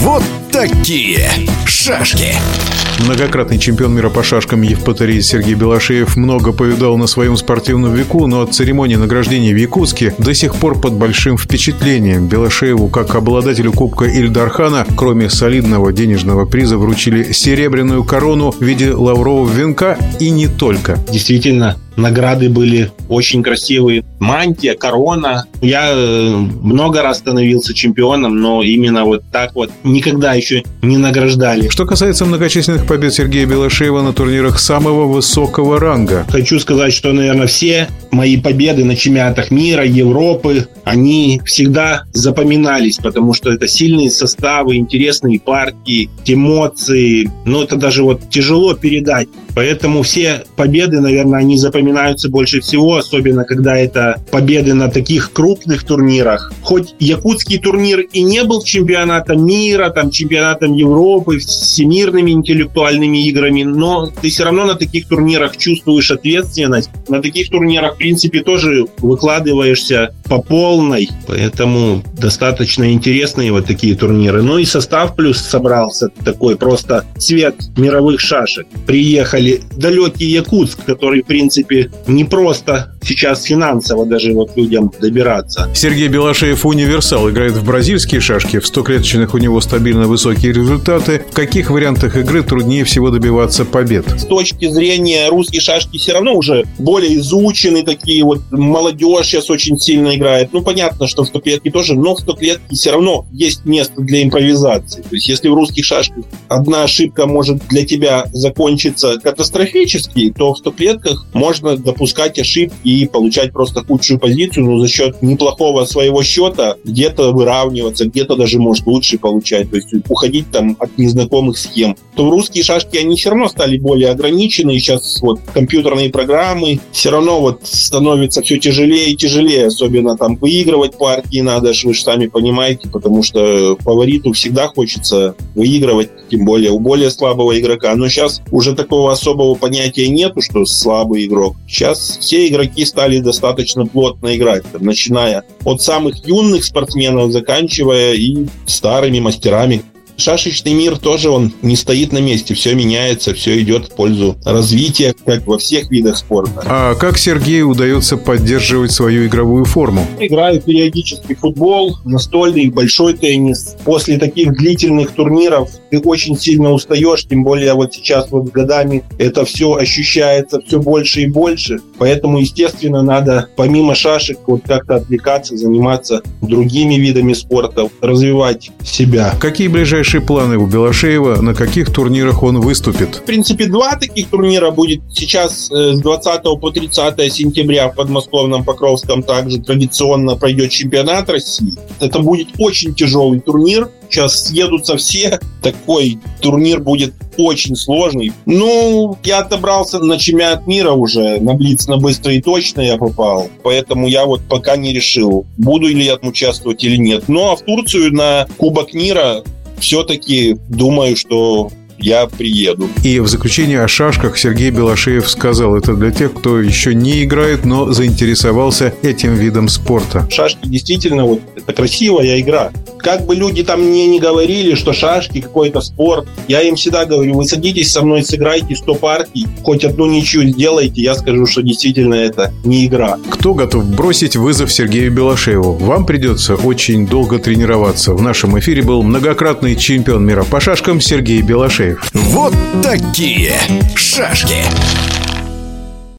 Вот такие шашки. Многократный чемпион мира по шашкам Евпаторий Сергей Белошеев много повидал на своем спортивном веку, но от церемонии награждения в Якутске до сих пор под большим впечатлением. Белошееву, как обладателю Кубка Ильдархана, кроме солидного денежного приза, вручили серебряную корону в виде лаврового венка и не только. Действительно, награды были очень красивые. Мантия, корона. Я э, много раз становился чемпионом, но именно вот так вот никогда еще не награждали. Что касается многочисленных побед Сергея Белошеева на турнирах самого высокого ранга. Хочу сказать, что, наверное, все мои победы на чемпионатах мира, Европы, они всегда запоминались, потому что это сильные составы, интересные партии, эмоции. Но это даже вот тяжело передать. Поэтому все победы, наверное, они запоминаются больше всего, особенно когда это победы на таких крупных турнирах. Хоть якутский турнир и не был чемпионатом мира, там, чемпионатом Европы, всемирными интеллектуальными играми, но ты все равно на таких турнирах чувствуешь ответственность. На таких турнирах, в принципе, тоже выкладываешься по полной, поэтому достаточно интересные вот такие турниры. Ну и состав плюс собрался такой просто цвет мировых шашек. Приехали далекий Якутск, который, в принципе, не просто сейчас финансово даже вот людям добираться. Сергей Белашеев универсал, играет в бразильские шашки, в стоклеточных у него стабильно высокие результаты. В каких вариантах игры труднее всего добиваться побед? С точки зрения русские шашки все равно уже более изучены такие, вот молодежь сейчас очень сильно играет. Ну, понятно, что в стоклетке тоже, но в стоклетке все равно есть место для импровизации. То есть, если в русских шашках одна ошибка может для тебя закончиться катастрофически, то в стоклетках можно допускать ошибки и получать просто худшую позицию, но за счет неплохого своего счета где-то выравниваться, где-то даже может лучше получать, то есть уходить там от незнакомых схем. То русские шашки, они все равно стали более ограничены, сейчас вот компьютерные программы все равно вот становится все тяжелее и тяжелее, особенно там выигрывать партии надо, вы же сами понимаете, потому что фавориту всегда хочется выигрывать, тем более у более слабого игрока. Но сейчас уже такого особого понятия нету, что слабый игрок. Сейчас все игроки стали достаточно плотно играть, начиная от самых юных спортсменов, заканчивая и старыми мастерами, Шашечный мир тоже он не стоит на месте, все меняется, все идет в пользу развития, как во всех видах спорта. А как Сергею удается поддерживать свою игровую форму? Играю периодически футбол, настольный, большой теннис. После таких длительных турниров ты очень сильно устаешь, тем более вот сейчас вот годами это все ощущается все больше и больше. Поэтому, естественно, надо помимо шашек вот как-то отвлекаться, заниматься другими видами спорта, развивать себя. Какие ближайшие ближайшие планы у Белошеева? На каких турнирах он выступит? В принципе, два таких турнира будет сейчас э, с 20 по 30 сентября в подмосковном Покровском также традиционно пройдет чемпионат России. Это будет очень тяжелый турнир. Сейчас съедутся все. Такой турнир будет очень сложный. Ну, я отобрался на чемпионат мира уже, на Блиц, на быстро и точно я попал. Поэтому я вот пока не решил, буду ли я там участвовать или нет. Ну, а в Турцию на Кубок мира все-таки думаю, что я приеду. И в заключение о шашках Сергей Белошеев сказал, это для тех, кто еще не играет, но заинтересовался этим видом спорта. Шашки действительно, вот, это красивая игра. Как бы люди там мне не говорили, что шашки какой-то спорт, я им всегда говорю, вы садитесь со мной, сыграйте 100 партий, хоть одну ничью сделайте, я скажу, что действительно это не игра. Кто готов бросить вызов Сергею Белошееву? Вам придется очень долго тренироваться. В нашем эфире был многократный чемпион мира по шашкам Сергей Белошеев. Вот такие шашки.